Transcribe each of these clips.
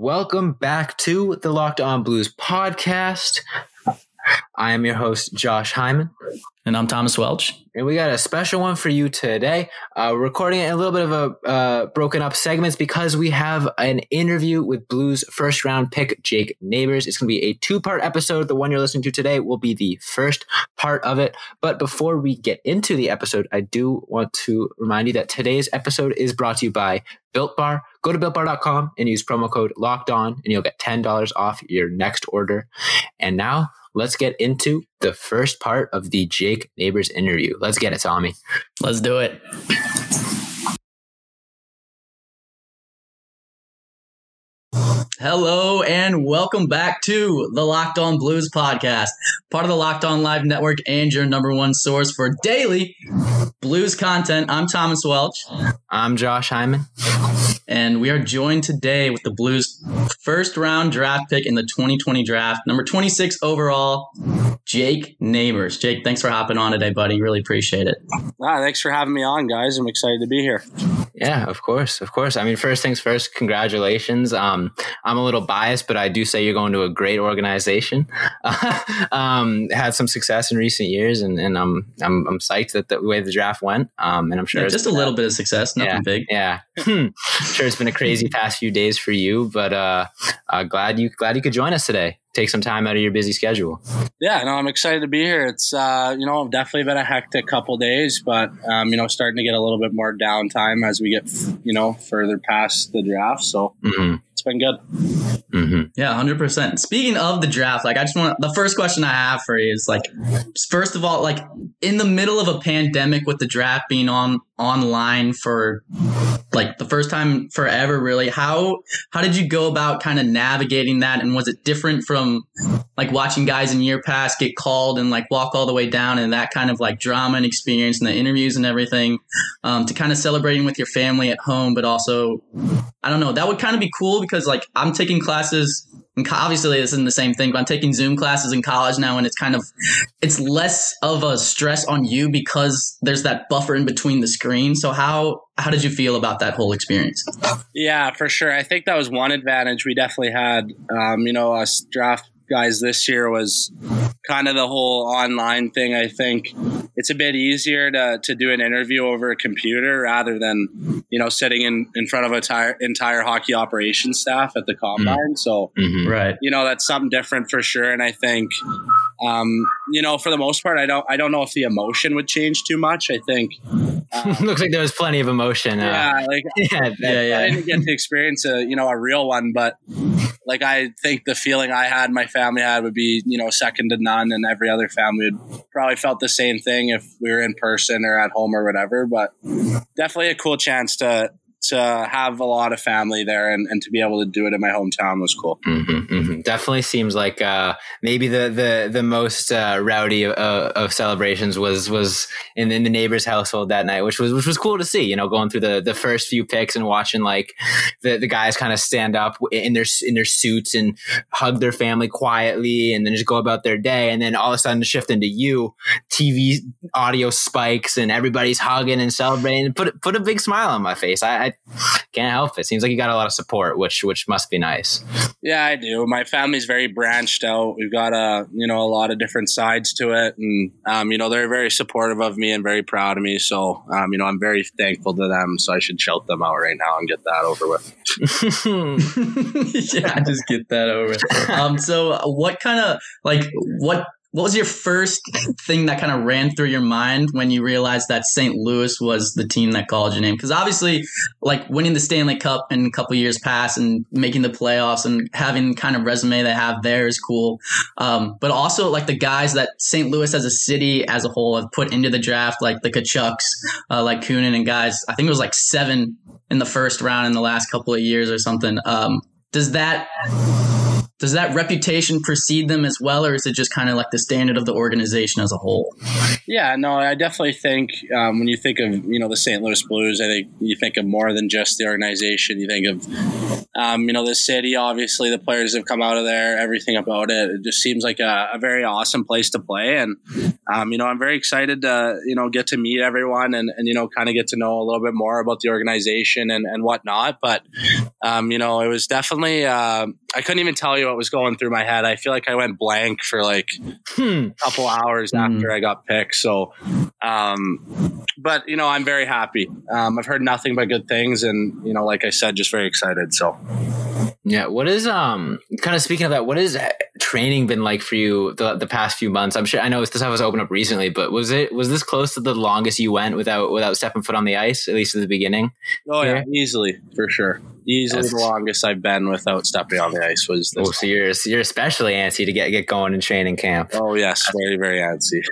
Welcome back to the Locked On Blues podcast. I am your host, Josh Hyman. And I'm Thomas Welch. And we got a special one for you today. Uh, recording it a little bit of a uh, broken up segments because we have an interview with Blues first round pick Jake Neighbors. It's going to be a two part episode. The one you're listening to today will be the first part of it. But before we get into the episode, I do want to remind you that today's episode is brought to you by Built Bar. Go to builtbar.com and use promo code locked on, and you'll get $10 off your next order. And now let's get into the first part of the Jake Neighbors interview. Let's get it, Tommy. Let's do it. Hello and welcome back to the Locked On Blues podcast, part of the Locked On Live Network and your number one source for daily blues content. I'm Thomas Welch. I'm Josh Hyman. And we are joined today with the Blues first round draft pick in the 2020 draft, number 26 overall, Jake Neighbors. Jake, thanks for hopping on today, buddy. Really appreciate it. Ah, thanks for having me on, guys. I'm excited to be here. Yeah, of course, of course. I mean, first things first, congratulations. Um, I'm a little biased, but I do say you're going to a great organization. um, had some success in recent years, and, and I'm, I'm I'm psyched that the way the draft went. Um, and I'm sure yeah, just a little bit of success, nothing yeah, big. Yeah, hmm. sure it's been a crazy past few days for you, but uh, uh, glad you glad you could join us today take some time out of your busy schedule. Yeah, no, I'm excited to be here. It's uh, you know definitely been a hectic couple days, but um, you know starting to get a little bit more downtime as we get you know further past the draft. So mm-hmm. It's been good. Mm-hmm. Yeah, hundred percent. Speaking of the draft, like I just want the first question I have for you is like, first of all, like in the middle of a pandemic with the draft being on online for like the first time forever really how how did you go about kind of navigating that and was it different from like watching guys in year past get called and like walk all the way down and that kind of like drama and experience and the interviews and everything um, to kind of celebrating with your family at home but also i don't know that would kind of be cool because like i'm taking classes and obviously this isn't the same thing but i'm taking zoom classes in college now and it's kind of it's less of a stress on you because there's that buffer in between the screen. So how how did you feel about that whole experience? Yeah for sure. I think that was one advantage we definitely had. Um, you know us draft guys this year was kind of the whole online thing. I think it's a bit easier to, to do an interview over a computer rather than, you know, sitting in, in front of a entire, entire hockey operations staff at the combine. Mm-hmm. So, mm-hmm. right. you know, that's something different for sure. And I think, um, you know, for the most part, I don't, I don't know if the emotion would change too much. I think uh, looks like there was plenty of emotion. Uh, yeah, like yeah, yeah, yeah. I didn't get to experience a, you know, a real one, but like I think the feeling I had, my family had, would be, you know, second to none, and every other family would probably felt the same thing if we were in person or at home or whatever. But definitely a cool chance to to have a lot of family there and, and to be able to do it in my hometown was cool. Mm-hmm, mm-hmm. Definitely seems like uh, maybe the the the most uh, rowdy of, of, celebrations was was in, in the neighbor's household that night, which was which was cool to see. You know, going through the the first few picks and watching like the, the guys kind of stand up in their in their suits and hug their family quietly, and then just go about their day, and then all of a sudden shift into you, TV audio spikes, and everybody's hugging and celebrating. Put put a big smile on my face. I, I I can't help it. Seems like you got a lot of support, which which must be nice. Yeah, I do. My family's very branched out. We've got a you know a lot of different sides to it, and um, you know they're very supportive of me and very proud of me. So um, you know I'm very thankful to them. So I should shout them out right now and get that over with. yeah, just get that over. Um, so what kind of like what what was your first thing that kind of ran through your mind when you realized that St. Louis was the team that called your name? Because obviously, like winning the Stanley Cup in a couple years past and making the playoffs and having kind of resume they have there is cool. Um, but also, like the guys that St. Louis as a city as a whole have put into the draft, like the Tkachuks, uh, like Kunin and guys. I think it was like seven in the first round in the last couple of years or something. Um, does that does that reputation precede them as well, or is it just kind of like the standard of the organization as a whole? Yeah, no, I definitely think um, when you think of you know the St. Louis Blues, I think you think of more than just the organization. You think of um, you know the city. Obviously, the players have come out of there. Everything about it. It just seems like a, a very awesome place to play, and um, you know I'm very excited to you know get to meet everyone and, and you know kind of get to know a little bit more about the organization and and whatnot. But um, you know it was definitely uh, I couldn't even tell you what was going through my head. I feel like I went blank for like hmm. a couple hours hmm. after I got picked. So, um, but you know, I'm very happy. Um, I've heard nothing but good things, and you know, like I said, just very excited. So, yeah. What is um kind of speaking of that? What has training been like for you the, the past few months? I'm sure I know this stuff was opened up recently, but was it was this close to the longest you went without without stepping foot on the ice, at least at the beginning? Oh yeah, yeah easily for sure. Easily That's, the longest I've been without stepping on the ice was this. Oh, so you're you're especially antsy to get get going in training camp. Oh yes, very very antsy.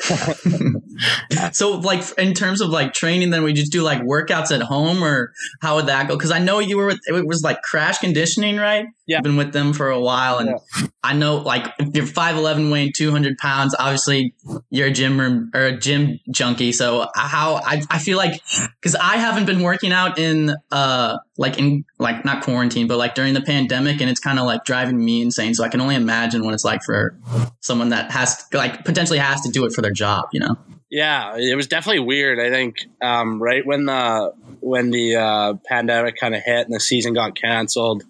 so like in terms of like training, then we just do like workouts at home, or how would that go? Because I know you were with it was like crash conditioning, right? Yeah, You've been with them for a while, and yeah. I know like if you're five eleven, weighing two hundred pounds, obviously you're a gym room or a gym junkie. So how I I feel like because I haven't been working out in uh like in like not quarantine, but like during the pandemic, and it's kind of like driving me insane. So I can only imagine what it's like for someone that has to, like potentially has to do it for their job, you know? Yeah, it was definitely weird. I think um, right when the when the uh, pandemic kind of hit and the season got canceled,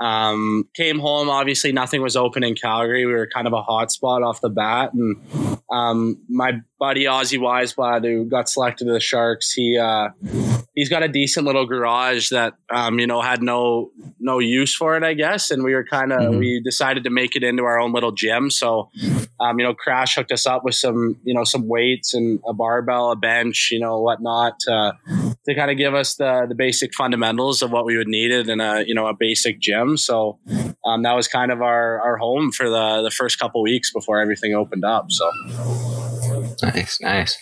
um, came home. Obviously, nothing was open in Calgary. We were kind of a hot spot off the bat, and um, my buddy Ozzy Wiesblatt, who got selected to the Sharks, he uh, he's got a decent little garage that um, you know had no no use for it, I guess. And we were kind of mm-hmm. we decided to make it into our own little gym. So um, you know, Crash hooked us up with some you know some weights and a barbell, a bench, you know, whatnot to to kind of give us the the basic fundamentals of what we would need in a you know a basic gym. So um, that was kind of our our home for the the first couple weeks before everything opened up. So. Nice, nice.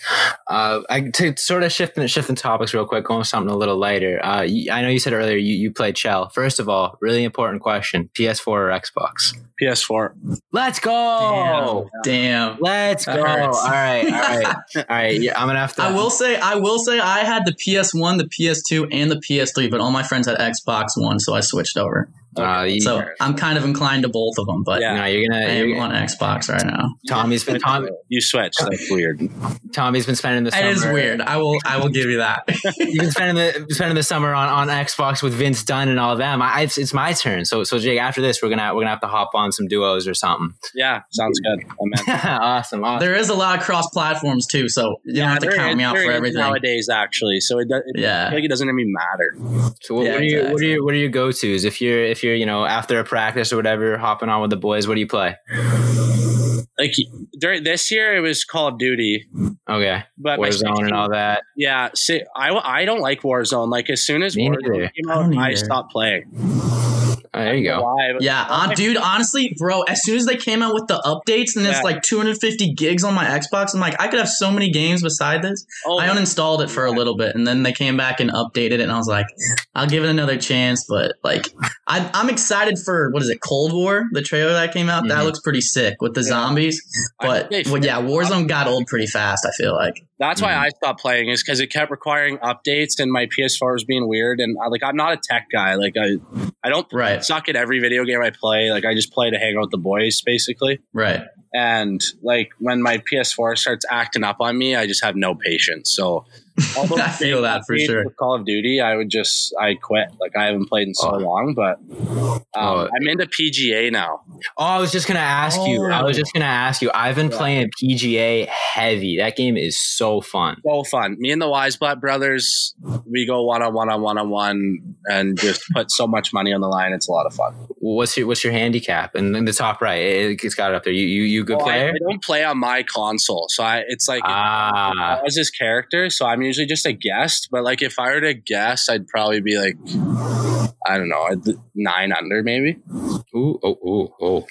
Uh, I to sort of shifting shifting topics real quick, going something a little lighter. Uh, I know you said earlier you, you played Chel. First of all, really important question: PS4 or Xbox? PS4. Let's go! Damn, Damn. let's go! All right, all right, all right. Yeah, I'm gonna have to. I will say, I will say, I had the PS1, the PS2, and the PS3, but all my friends had Xbox One, so I switched over. Uh, so I'm kind of inclined to both of them, but yeah, no, you're gonna. I am on Xbox right now. Tommy's been Tom. You switched. That's weird. Tommy's been spending the. Summer. It is weird. I will. I will give you that. You've been spending the spending the summer on, on Xbox with Vince Dunn and all of them. I, it's, it's my turn. So so Jake, after this, we're gonna we're gonna have to hop on some duos or something. Yeah, sounds good. awesome, awesome. There is a lot of cross platforms too, so you don't have to count is, me out for everything nowadays. Actually, so it, it yeah, like it doesn't even matter. So what, yeah, what are you exactly. what are you what are your go tos if you're if you're you know after a practice or whatever, hopping on with the boys, what do you play? Like during this year, it was Call of Duty. Okay, but Warzone and all that. Yeah, see, I I don't like Warzone. Like as soon as Me Warzone came out, I stopped playing. Oh, there you go. Yeah, uh, dude. Honestly, bro, as soon as they came out with the updates and it's yeah. like 250 gigs on my Xbox, I'm like, I could have so many games beside this. Oh, I uninstalled it for yeah. a little bit, and then they came back and updated it, and I was like, I'll give it another chance. But like, I, am excited for what is it, Cold War, the trailer that came out. Mm-hmm. That looks pretty sick with the yeah. zombies. But well, yeah, Warzone got old pretty fast. I feel like. That's why mm. I stopped playing is because it kept requiring updates and my PS4 was being weird. And I, like, I'm not a tech guy. Like, I, I don't right. suck at every video game I play. Like, I just play to hang out with the boys, basically. Right. And like when my PS4 starts acting up on me, I just have no patience. So I feel that for sure. Call of Duty, I would just I quit. Like I haven't played in so oh. long, but um, oh. I'm into PGA now. Oh, I was just gonna ask oh. you. I was just gonna ask you. I've been yeah. playing PGA heavy. That game is so fun. So fun. Me and the Wise Wiesblatt brothers, we go one on one on one on one and just put so much money on the line. It's a lot of fun. What's your What's your handicap? And in the top right, it, has got it up there. You you, you good well, player? I, I, don't play on my console, so I it's like ah. as his character. So I'm usually just a guest, but like if I were to guess, I'd probably be like, I don't know, nine under maybe. Ooh, oh, oh, oh,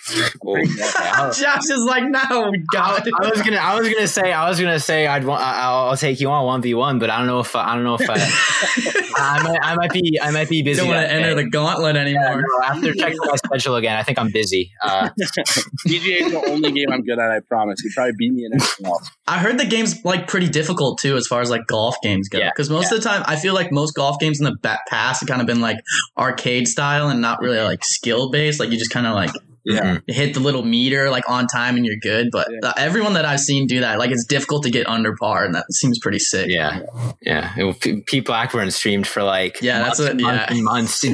oh. Josh is like, no, God. I, I, was gonna, I was gonna say, I was gonna say, I'd want, I'll, I'll take you on one v one, but I don't know if, I don't know if I, I might, I might be, I might be busy. Don't want to enter the gauntlet anymore. Yeah, no, after checking my schedule again, I think I'm busy. Uh, PGA is the only game I'm good at. I promise. You probably beat me in anything else. I heard the game's like pretty difficult too, as far as like golf games go. Because yeah, most yeah. of the time, I feel like most golf games in the past have kind of been like arcade style and not really like skill based. Like you just kind of like yeah. Mm-hmm. Hit the little meter like on time and you're good but yeah. everyone that i've seen do that like it's difficult to get under par and that seems pretty sick. Yeah. Yeah. It, pete blackburn streamed for like yeah months, that's what months yeah. months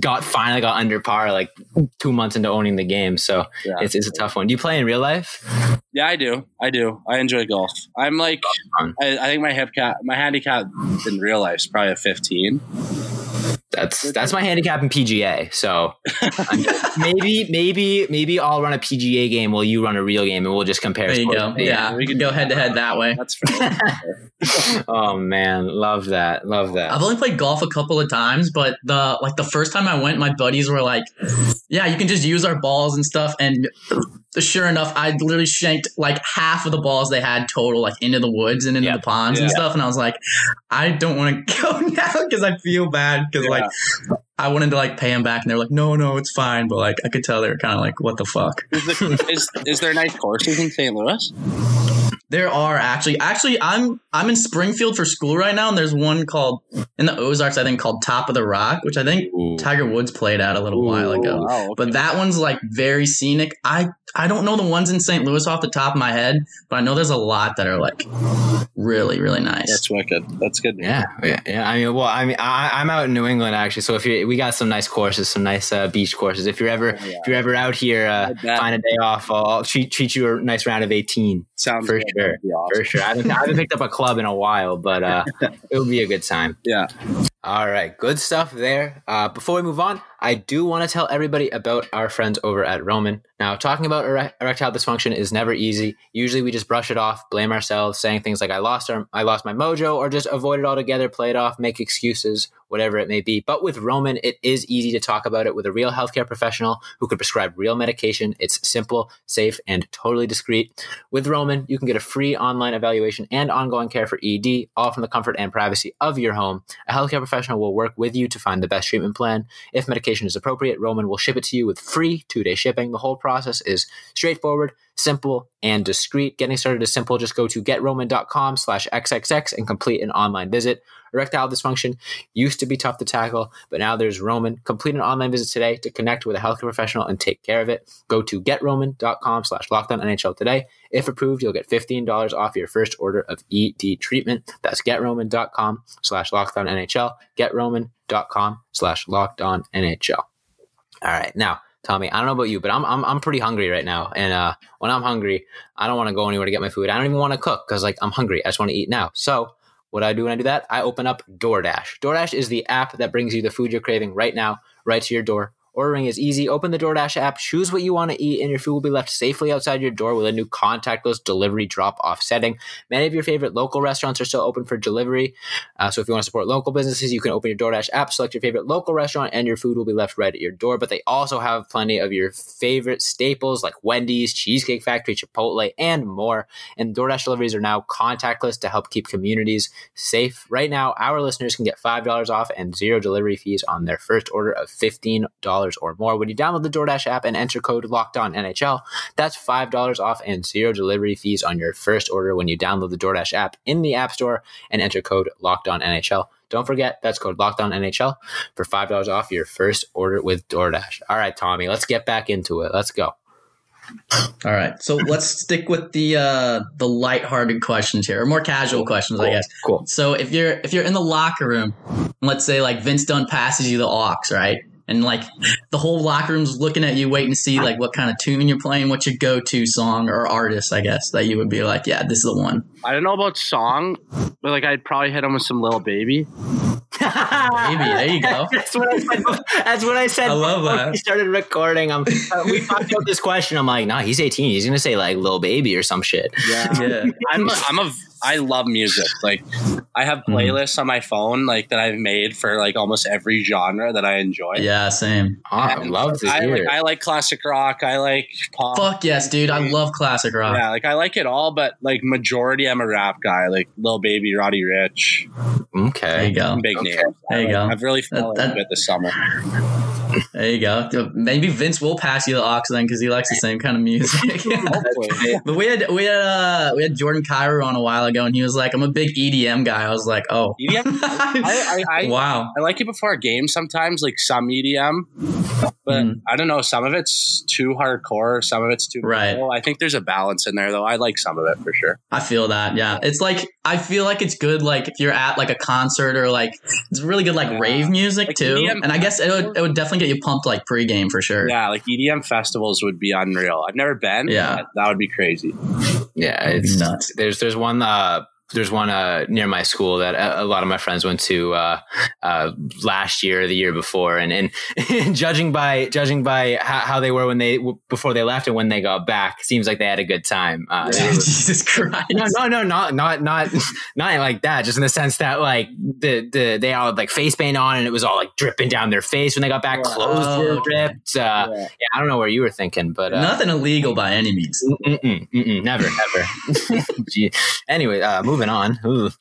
got finally got under par like two months into owning the game so yeah. it's, it's a tough one. Do you play in real life? Yeah i do. I do. I enjoy golf. I'm like I, I think my hip cap my handicap in real life is probably a 15 that's that's my handicap in PGA. So maybe maybe maybe I'll run a PGA game while you run a real game, and we'll just compare. There you go. Yeah, we can go head to head that way. That's oh man, love that, love that. I've only played golf a couple of times, but the like the first time I went, my buddies were like, "Yeah, you can just use our balls and stuff." And sure enough, I literally shanked like half of the balls they had total, like into the woods and into yeah. the ponds yeah. and stuff. And I was like, I don't want to go now because I feel bad because yeah. like I wanted to like pay them back, and they're like, no, no, it's fine. But like I could tell they were kind of like, what the fuck? Is, the, is, is there nice courses in St. Louis? There are actually. Actually, I'm I'm in Springfield for school right now, and there's one called in the Ozarks, I think, called Top of the Rock, which I think Ooh. Tiger Woods played at a little Ooh, while ago. Wow, okay. But that one's like very scenic. I I don't know the ones in St. Louis off the top of my head, but I know there's a lot that are like really really nice. That's wicked. That's good. Yeah, yeah, yeah. I mean, well, I mean, I, am out in New England actually, so if you we got some nice courses, some nice uh, beach courses. If you're ever oh, yeah. if you're ever out here, uh, find a day off, I'll, I'll treat treat you a nice round of 18. Sounds for sure, awesome. for sure. I haven't, I haven't picked up a club in a while, but uh, it would be a good time. Yeah. All right, good stuff there. Uh, before we move on, I do want to tell everybody about our friends over at Roman. Now, talking about erectile dysfunction is never easy. Usually, we just brush it off, blame ourselves, saying things like "I lost, our, I lost my mojo," or just avoid it altogether, play it off, make excuses, whatever it may be. But with Roman, it is easy to talk about it with a real healthcare professional who could prescribe real medication. It's simple, safe, and totally discreet. With Roman, you can get a free online evaluation and ongoing care for ED, all from the comfort and privacy of your home. A healthcare professional will work with you to find the best treatment plan. If medication is appropriate, Roman will ship it to you with free two day shipping. The whole process is straightforward, simple, and discreet. Getting started is simple. Just go to getroman.com slash XXX and complete an online visit. Erectile dysfunction used to be tough to tackle, but now there's Roman. Complete an online visit today to connect with a healthcare professional and take care of it. Go to getroman.com slash Locked On NHL today. If approved, you'll get $15 off your first order of ED treatment. That's getroman.com slash Locked On NHL. Getroman.com slash NHL. All right. Now, Tommy, I don't know about you, but I'm I'm, I'm pretty hungry right now. And uh, when I'm hungry, I don't want to go anywhere to get my food. I don't even want to cook because like I'm hungry. I just want to eat now. So what do I do when I do that? I open up DoorDash. DoorDash is the app that brings you the food you're craving right now, right to your door Ordering is easy. Open the DoorDash app, choose what you want to eat, and your food will be left safely outside your door with a new contactless delivery drop off setting. Many of your favorite local restaurants are still open for delivery. Uh, so if you want to support local businesses, you can open your DoorDash app, select your favorite local restaurant, and your food will be left right at your door. But they also have plenty of your favorite staples like Wendy's, Cheesecake Factory, Chipotle, and more. And DoorDash deliveries are now contactless to help keep communities safe. Right now, our listeners can get $5 off and zero delivery fees on their first order of $15 or more. When you download the DoorDash app and enter code Locked On NHL, that's $5 off and zero delivery fees on your first order when you download the DoorDash app in the App Store and enter code Locked On NHL. Don't forget, that's code Locked On NHL for $5 off your first order with DoorDash. All right, Tommy, let's get back into it. Let's go. All right, so let's stick with the uh, the lighthearted questions here, or more casual questions, cool. I guess. Cool. So if you're if you're in the locker room, let's say like Vince Dunn passes you the aux, right? And like the whole locker room's looking at you, waiting to see like what kind of tune you're playing. What's your go-to song or artist? I guess that you would be like, yeah, this is the one. I don't know about song, but like I'd probably hit him with some Lil Baby. Maybe there you go. That's what I said. That's what I said. I love that. We started recording. I'm, uh, we talked about this question. I'm like, nah, he's 18. He's gonna say like Lil Baby or some shit. Yeah, yeah. I'm a, I'm a I love music. Like I have Mm-hmm. playlists on my phone like that I've made for like almost every genre that I enjoy. Yeah, same. Oh, I love to I hear. like, I like classic rock. I like pop. Fuck yes, dude. I love classic rock. Yeah, like I like it all, but like majority, I'm a rap guy. Like Lil Baby, Roddy Ricch, Okay, There okay. you go. big Okay. names. There you I- go. I've really fell That- into it this summer. There you go. Maybe Vince will pass you the aux then because he likes the same kind of music. But we had we had uh, we had Jordan Kyrou on a while ago, and he was like, "I'm a big EDM guy." I was like, "Oh, EDM. I, I, I, wow." I like it before a game sometimes, like some EDM, but Mm. I don't know. Some of it's too hardcore. Some of it's too Right. mellow. I think there's a balance in there, though. I like some of it for sure. I feel that. Yeah, it's like I feel like it's good. Like if you're at like a concert or like it's really good like Yeah. rave music Like too. EDM and I guess it would it would definitely get you pumped like pregame for sure. Yeah, like EDM festivals would be unreal. I've never been. Yeah. that would be crazy. Yeah, it's Nuts. There's there's one uh there's one uh near my school that a, a lot of my friends went to uh uh last year or the year before and and judging by judging by how, how they were when they before they left and when they got back seems like they had a good time. Uh, were- Jesus Christ. no, no, no, not not not not like that. Just in the sense that like the the they all had like face paint on and it was all like dripping down their face when they got back. Yeah. Clothes Oh, were okay. ripped. Uh, yeah. I don't know where you were thinking, but uh, Nothing illegal by any means. Mm-mm, mm-mm, never, never. Anyway, uh, moving on.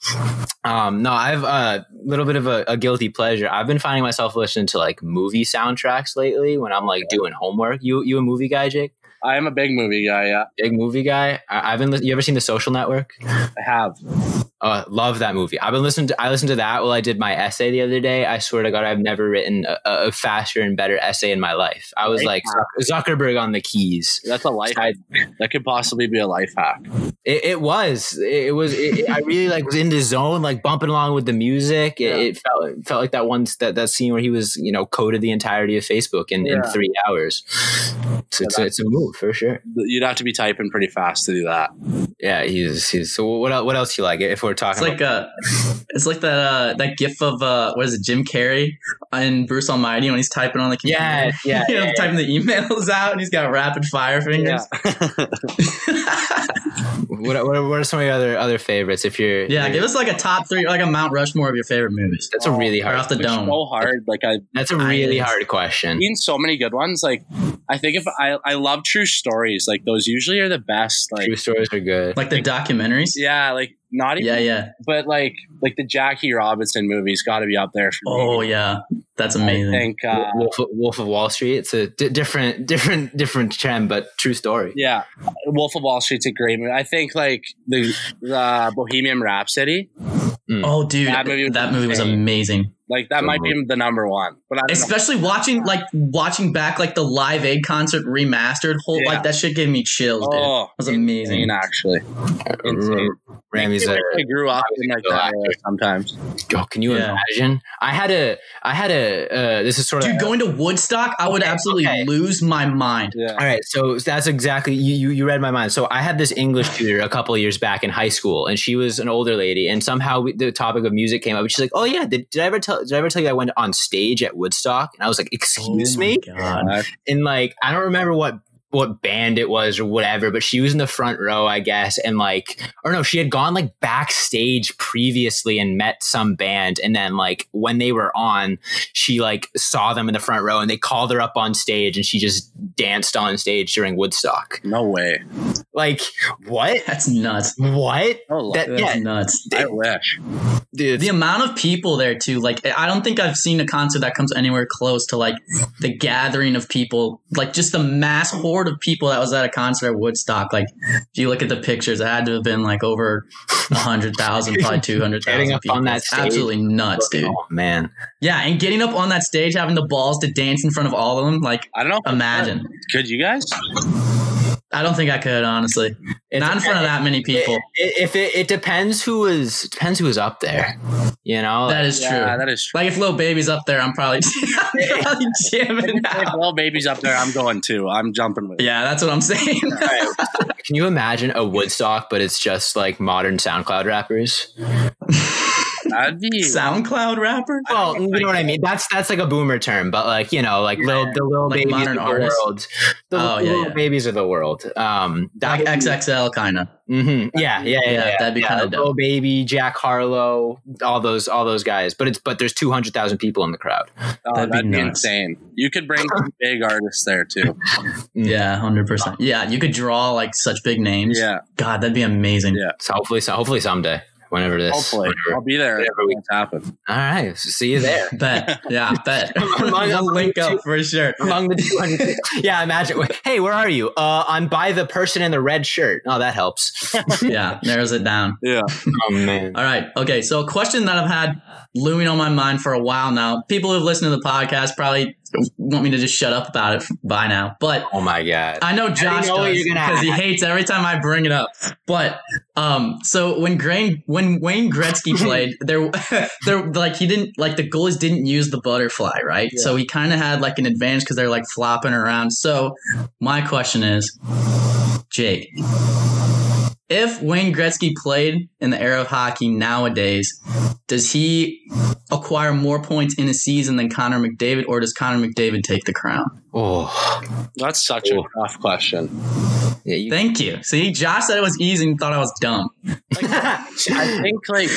Um, no, I've a uh, little bit of a, a guilty pleasure. I've been finding myself listening to like movie soundtracks lately when I'm like doing homework. You, you a movie guy, Jake? I am a big movie guy. Yeah, Big movie guy. I, I've been. You ever seen The Social Network? I have. Uh, love that movie. I've been listening to. I listened to that while I did my essay the other day. I swear to God, I've never written a, a faster and better essay in my life. I was Right. like Zuck- Zuckerberg on the keys. That's a life. I- that could possibly be a life hack. It, it was. It, it was. It, I really like was in the zone, like bumping along with the music. It, Yeah. it felt it felt like that one that that scene where he was, you know, coded the entirety of Facebook in, in three hours. So Yeah, it's, a, it's a move for sure. You'd have to be typing pretty fast to do that. Yeah, he's he's. So what else? What else you like? If we're It's talking, like uh it's like that uh that gif of uh what is it, Jim Carrey and Bruce Almighty when he's typing on the computer. yeah, yeah, you know, yeah, typing the emails out and he's got rapid fire fingers. What, what, what are some of your other other favorites? If you're, Yeah, you're- give us like a top three, like a Mount Rushmore of your favorite movies. that's a really hard. off the dome. so hard. Like I've That's a really it's- hard question. I've seen so many good ones. Like I think if I I love true stories. Like those usually are the best. Like True stories are good. Like the documentaries. yeah, like not even. Yeah, yeah. But like like the Jackie Robinson movies got to be up there for me. Oh yeah, that's amazing. I amazing. think. Uh, Wolf, Wolf of Wall Street. It's a different, different, different trend, but true story. yeah, Wolf of Wall Street's a great movie. I think like the the Bohemian Rhapsody, Oh dude, That movie was that movie was insane. amazing. Like that might be the number one. But I don't know. Especially watching like watching back like the Live Aid concert remastered. Whole Yeah. like that shit gave me chills, dude. Oh, It was amazing. insane, actually. Insane. Rami's a. I grew up in like that actor. sometimes. Oh, can you Yeah. imagine? I had a. I had a. Uh, this is sort of. Dude, going to Woodstock, I would Okay, absolutely okay. lose my mind. Yeah. All right, so that's exactly you, you. You read my mind. So I had this English tutor a couple of years back in high school, and she was an older lady, and somehow we, the topic of music came up. And she's like, "Oh yeah, did, did I ever tell? Did I ever tell you I went on stage at Woodstock?" And I was like, "Excuse Oh me?" God. And like I don't remember what what band it was or whatever, but she was in the front row, I guess, and like or no, she had gone like backstage previously and met some band, and then like when they were on, she like saw them in the front row and they called her up on stage and she just danced on stage during Woodstock. no way. Like what? That's nuts. What? Oh, That That's yeah, nuts. I wish. dude. The amount of people there too, like I don't think I've seen a concert that comes anywhere close to like the gathering of people, like just the mass horde of people that was at a concert at Woodstock. Like if you look at the pictures, it had to have been like over a hundred thousand, probably two hundred Getting up people. on that stage. absolutely nuts, dude. Oh man, Yeah, and getting up on that stage, having the balls to dance in front of all of them, like I don't know. imagine. could. Could you guys? I don't think I could honestly. It's- Not in front of that many people. It, if it, it depends who is depends who was up there, you know. That is Yeah, true. that is true. Like if Lil Baby's up there, I'm probably, I'm probably jamming If out. Lil Baby's up there, I'm going too. I'm jumping with. Yeah, that's what I'm saying. All right. Can you imagine a Woodstock, but it's just like modern SoundCloud rappers? That'd be SoundCloud rapper. Well, you know what I mean. That's that's like a boomer term, but like you know, like little the little Like babies of the artists? world, the Oh, yeah, little yeah. babies of the world. Um, that Like XXL kind of. Mhm. Yeah, yeah, yeah, Yeah, yeah. that'd be yeah, kinda Lil dope. Baby, Jack Harlow, all those, all those guys. But it's but there's two hundred thousand people in the crowd. oh, That'd that'd, be be, nuts. insane. You could bring some big artists there too. Yeah, hundred percent. Yeah, you could draw like such big names. Yeah, God, that'd be amazing. Yeah. So hopefully, so hopefully someday, whenever this, hopefully whenever- I'll be there. whenever we- happen. all right, see you there. Bet. Yeah, bet. Among- we'll link up for sure. Among the 200, yeah. Imagine, hey, where are you? Uh, I'm by the person in the red shirt. Oh, that helps. Yeah, narrows it down. Yeah, Oh man. All right. Okay. So, a question that I've had looming on my mind for a while now. People who've listened to the podcast probably want me to just shut up about it by now, but Oh my god. I know Josh know does because he hates every time I bring it up. But um, so when Grain when Wayne Gretzky played, there there like he didn't like the goalies didn't use the butterfly, right? So he kind of had like an advantage because they're like flopping around. So my question is, Jake. If Wayne Gretzky played in the era of hockey nowadays, does he acquire more points in a season than Connor McDavid, or does Connor McDavid take the crown? Oh, that's such a oh. tough question. yeah. You, Thank you. See, Josh said it was easy and thought I was dumb. I think like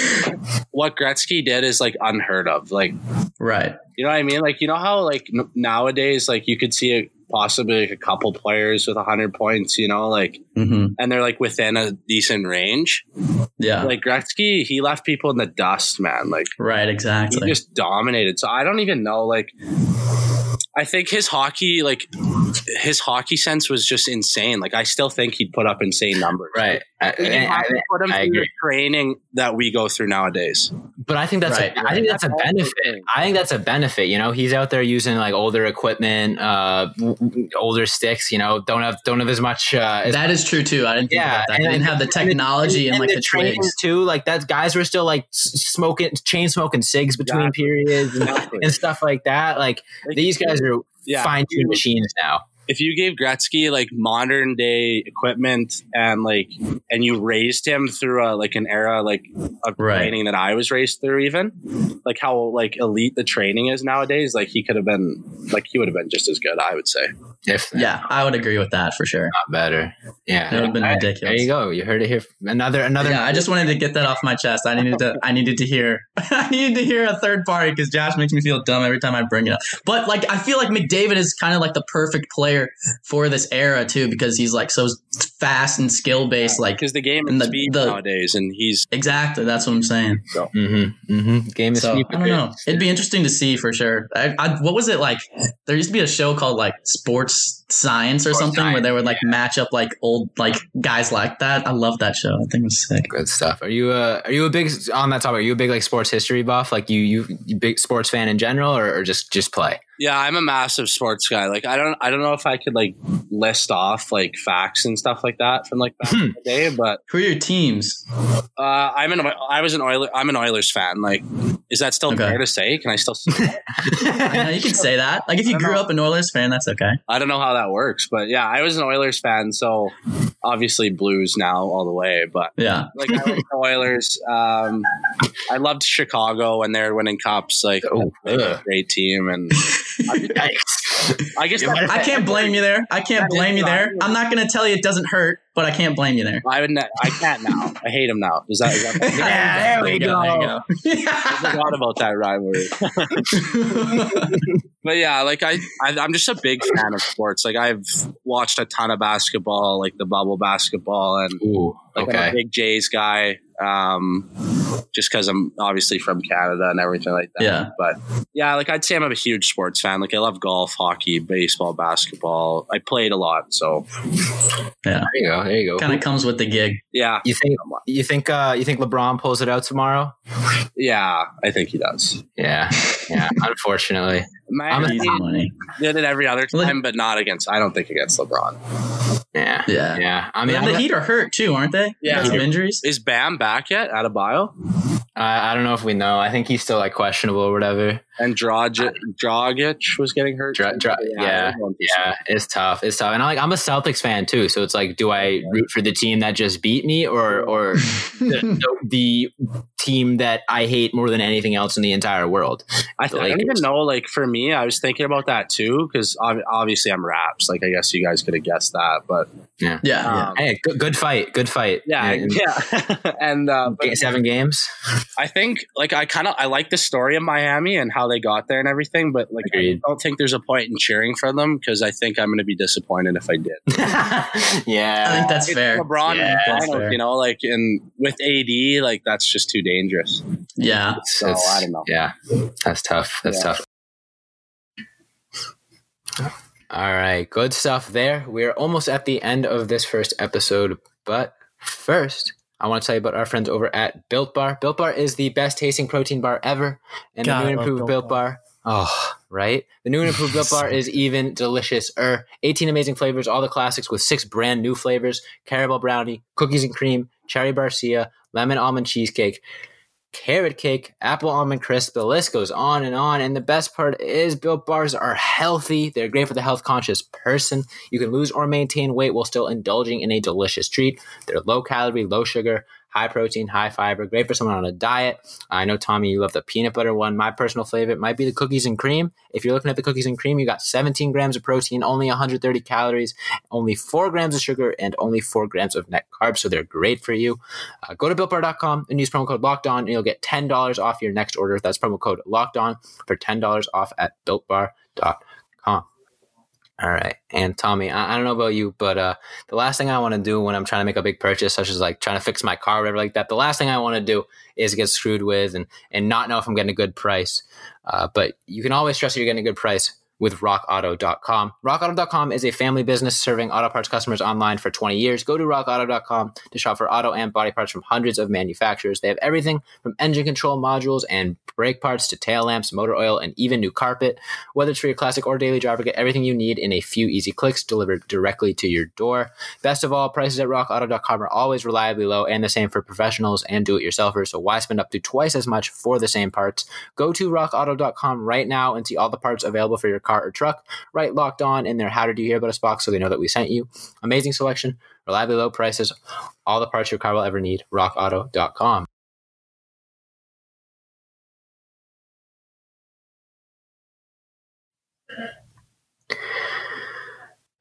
what Gretzky did is like unheard of. Like Right. you know what I mean? Like you know how like n- nowadays like you could see a, possibly like a couple players with hundred points. You know, like Mm-hmm. and they're like within a decent range. Yeah. Like Gretzky, he left people in the dust, man. Like right. he Exactly. just dominated. So I don't even know. Like, I think his hockey, like his hockey sense was just insane. Like, I still think he'd put up insane numbers. right. I, Like, you I- put him I through the training that we go through nowadays. but I think that's Right, a, I think that's a That's all benefit. I think that's a benefit. You know, he's out there using like older equipment, uh, w- w- older sticks. You know, don't have don't have as much. Uh, as, that is true too. I didn't think Yeah, about that. and They didn't have the technology and, like the, training trades. too. Like that, guys were still like smoking, chain smoking cigs between Exactly. periods and, Exactly. and stuff like that. Like Like, these guys are yeah, fine tuned machines now. If you gave Gretzky like modern day equipment and like and you raised him through a like an era like of Right. training that I was raised through even like how like elite the training is nowadays like he could have been like he would have been just as good I would say If Yeah, I would agree with that for sure. not better. Yeah, That would have been Hey, ridiculous. There you go. You heard it here. Another another. Yeah, I just wanted to get that off my chest. I needed to. I needed to hear. I needed to hear a third party because Josh makes me feel dumb every time I bring it up. But like, I feel like McDavid is kind of like the perfect player for this era too because he's like so fast and skill based. Like because the game is the- speed the- nowadays and he's exactly, that's what I'm saying. Mm-hmm, mm-hmm. Game is So speed. I don't know. It'd be interesting to see for sure. I, I, what was it like? There used to be a show called like Sports Science or Sports something where they would like match up like old like guys like that. I love that show. I think it was sick. Good stuff. Are you a are you a big on that topic? Are you a big like sports history buff? Like you you, you big sports fan in general, or, or just just play? yeah I'm a massive sports guy like I don't I don't know if I could like list off like facts and stuff like that from like back in the day but Who are your teams? uh I'm an I was an Oiler I'm an Oilers fan like is that still Okay. fair to say can I still say that? I know you can say that. Like if you grew know. up an Oilers fan, that's okay. I don't know how that works, but yeah, I was an Oilers fan, so obviously Blues now all the way. But Yeah. like I like the Oilers. Um, I loved Chicago when they were winning cups. Like Oh, they a great team, and Yikes. I guess You that- might I can't blame you there. I can't blame you there. I'm not gonna tell you it doesn't hurt, but I can't blame you there. I would. Ne- I can't now. I hate him now. Is that? Is that Yeah, there we you There go. you I forgot about that rivalry. But yeah, like I, I, I'm just a big fan of sports. Like I've watched a ton of basketball, like the bubble basketball, and Ooh, Like I'm a okay. big Jays guy, um, just because I'm obviously from Canada and everything like that. Yeah. But yeah, like I'd say I'm a huge sports fan. Like I love golf, hockey, baseball, basketball. I played a lot, so yeah. There you go. There you go. kind of comes with the gig. yeah, you think you think uh you think LeBron pulls it out tomorrow? yeah, I think he does. Yeah, yeah. Unfortunately, I'm Easy money. did it every other time, but not against. I don't think against LeBron. yeah, Yeah. yeah. I I mean, mean, the I'm- Heat are hurt too, aren't they? Yeah. Some injuries. Is Bam back yet? Out of bio? I I don't know if we know. I think he's still like questionable or whatever. And Dragic, Dragic was getting hurt. Dra- Dra- yeah, yeah, yeah, it's tough. It's tough, and I'm like I'm a Celtics fan too, so it's like, do I root for the team that just beat me, or or the, the, team that I hate more than anything else in the entire world? I, th- I don't even know. Like for me, I was thinking about that too because obviously I'm Raps. Like I guess you guys could have guessed that, but yeah, yeah. Um, hey, good, good, fight, good fight. Yeah, and, yeah. and uh, seven games. I think like I kind of I like the story of Miami and how they got there and everything, but like Agreed. I don't think there's a point in cheering for them because I think I'm going to be disappointed if I did. yeah, I think that's it's fair. LeBron, yeah, finals, fair. you know, like and with AD, like that's just too dangerous. Yeah, so it's, I don't know. Yeah, that's tough. That's yeah. tough. All right, good stuff there. We're almost at the end of this first episode, but first, I want to tell you about our friends over at Built Bar. Built Bar is the best tasting protein bar ever, and God, the new and improved Built, bar. bar. Oh, right. The new and improved Built Bar is even delicious. Er, 18 amazing flavors, all the classics with six brand new flavors: caramel brownie, cookies and cream, cherry barcia, lemon almond cheesecake carrot cake, apple almond crisp. The list goes on and on. And the best part is built bars are healthy. They're great for the health conscious person. You can lose or maintain weight while still indulging in a delicious treat. They're low calorie, low sugar, high protein, high fiber, great for someone on a diet. I know, Tommy, you love the peanut butter one. My personal favorite might be the cookies and cream. If you're looking at the cookies and cream, you got 17 grams of protein, only 130 calories, only 4 grams of sugar, and only 4 grams of net carbs. So they're great for you. Uh, go to builtbar.com and use promo code locked on, and you'll get $10 off your next order. That's promo code locked on for $10 off at builtbar.com. All right. And Tommy, I, I, don't know about you, but uh, the last thing I want to do when I'm trying to make a big purchase, such as like trying to fix my car or whatever like that, the last thing I want to do is get screwed with and, and not know if I'm getting a good price. Uh, but you can always trust that you're getting a good price with rockauto.com. Rockauto.com is a family business serving auto parts customers online for 20 years. Go to rockauto.com to shop for auto and body parts from hundreds of manufacturers. They have everything from engine control modules and brake parts to tail lamps, motor oil, and even new carpet. Whether it's for your classic or daily driver, get everything you need in a few easy clicks delivered directly to your door. Best of all, prices at rockauto.com are always reliably low and the same for professionals and do-it-yourselfers, so why spend up to twice as much for the same parts? Go to rockauto.com right now and see all the parts available for your car or truck, right locked on in their How Did You Hear About Us box so they know that we sent you. Amazing selection, reliably low prices, all the parts your car will ever need. RockAuto.com.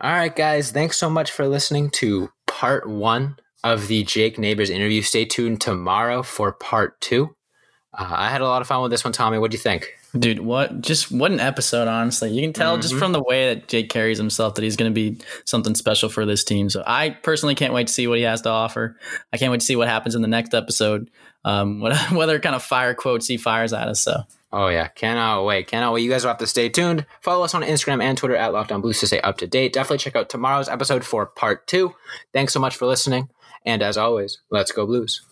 All right, guys. Thanks so much for listening to part one of the Jake Neighbors interview. Stay tuned tomorrow for part two. Uh, I had a lot of fun with this one, Tommy. What do you think? Dude, what just what an episode, honestly. You can tell mm-hmm. just from the way that Jake carries himself that he's going to be something special for this team. So I personally can't wait to see what he has to offer. I can't wait to see what happens in the next episode. Um, what, whether kind of fire quotes he fires at us. So. Oh yeah, cannot wait, cannot wait. You guys will have to stay tuned. Follow us on Instagram and Twitter at Locked On Blues to stay up to date. Definitely check out tomorrow's episode for part two. Thanks so much for listening, and as always, let's go Blues.